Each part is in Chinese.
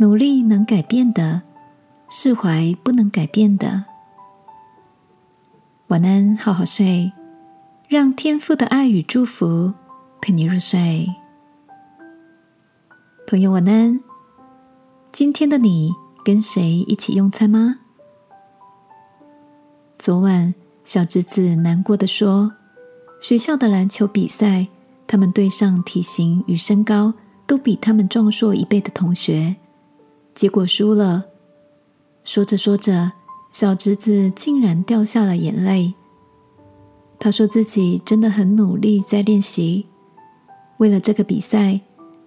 努力能改变的，释怀不能改变的。晚安，好好睡，让天父的爱与祝福陪你入睡。朋友，晚安。今天的你跟谁一起用餐吗？昨晚，小侄子难过的说：“学校的篮球比赛，他们对上体型与身高都比他们壮硕一倍的同学，结果输了。”说着说着。小侄子竟然掉下了眼泪。他说自己真的很努力在练习，为了这个比赛，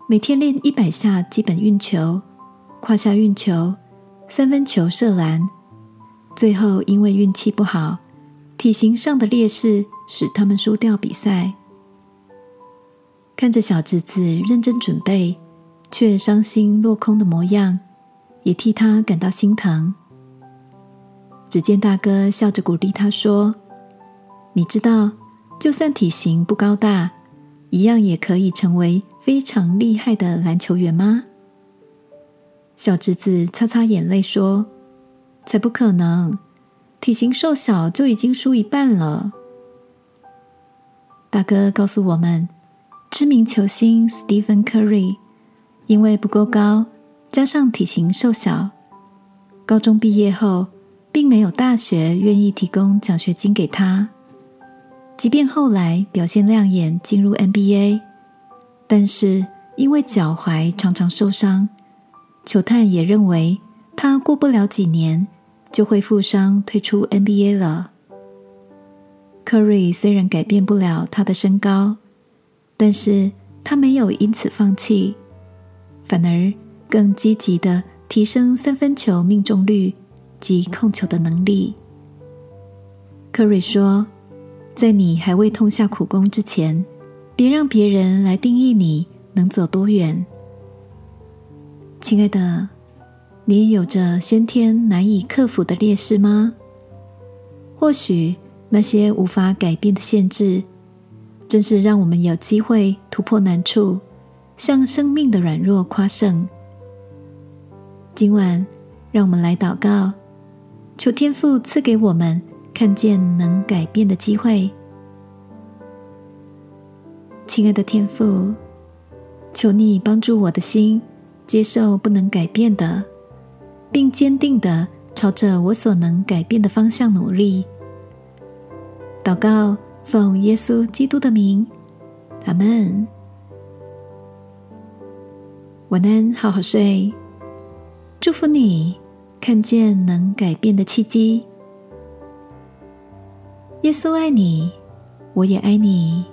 每天练一百下基本运球、胯下运球、三分球射篮。最后因为运气不好，体型上的劣势使他们输掉比赛。看着小侄子认真准备却伤心落空的模样，也替他感到心疼。只见大哥笑着鼓励他说：“你知道，就算体型不高大，一样也可以成为非常厉害的篮球员吗？”小侄子擦擦眼泪说：“才不可能，体型瘦小就已经输一半了。”大哥告诉我们，知名球星 Stephen Curry 因为不够高，加上体型瘦小，高中毕业后。并没有大学愿意提供奖学金给他，即便后来表现亮眼进入 NBA，但是因为脚踝常常受伤，球探也认为他过不了几年就会负伤退出 NBA 了。库里虽然改变不了他的身高，但是他没有因此放弃，反而更积极的提升三分球命中率。及控球的能力，科瑞说：“在你还未痛下苦功之前，别让别人来定义你能走多远。”亲爱的，你也有着先天难以克服的劣势吗？或许那些无法改变的限制，正是让我们有机会突破难处，向生命的软弱夸胜。今晚，让我们来祷告。求天父赐给我们看见能改变的机会，亲爱的天父，求你帮助我的心接受不能改变的，并坚定的朝着我所能改变的方向努力。祷告，奉耶稣基督的名，阿门。晚安，好好睡，祝福你。看见能改变的契机。耶稣爱你，我也爱你。